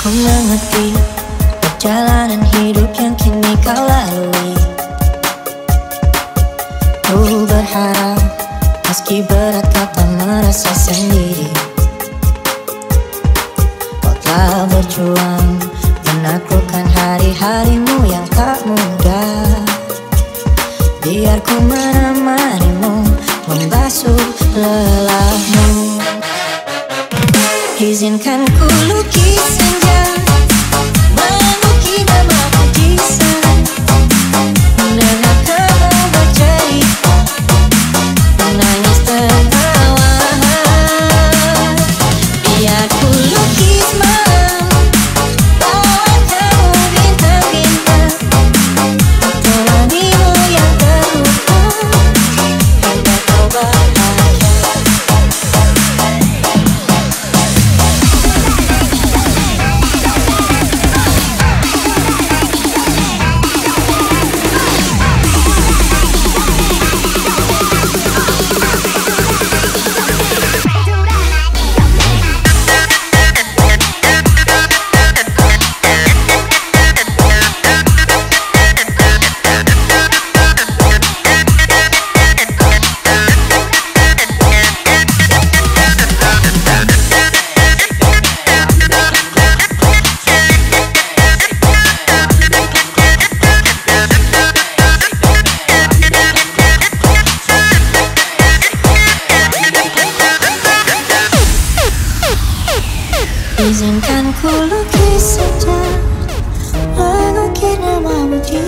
Ku mengerti perjalanan hidup yang kini kau lalui. Ku berharap meski berat kau tak merasa sendiri. Kau telah berjuang menaklukkan hari-harimu yang tak mudah. Biar ku menemanimu membasuh lelahmu. Izinkan ku lukis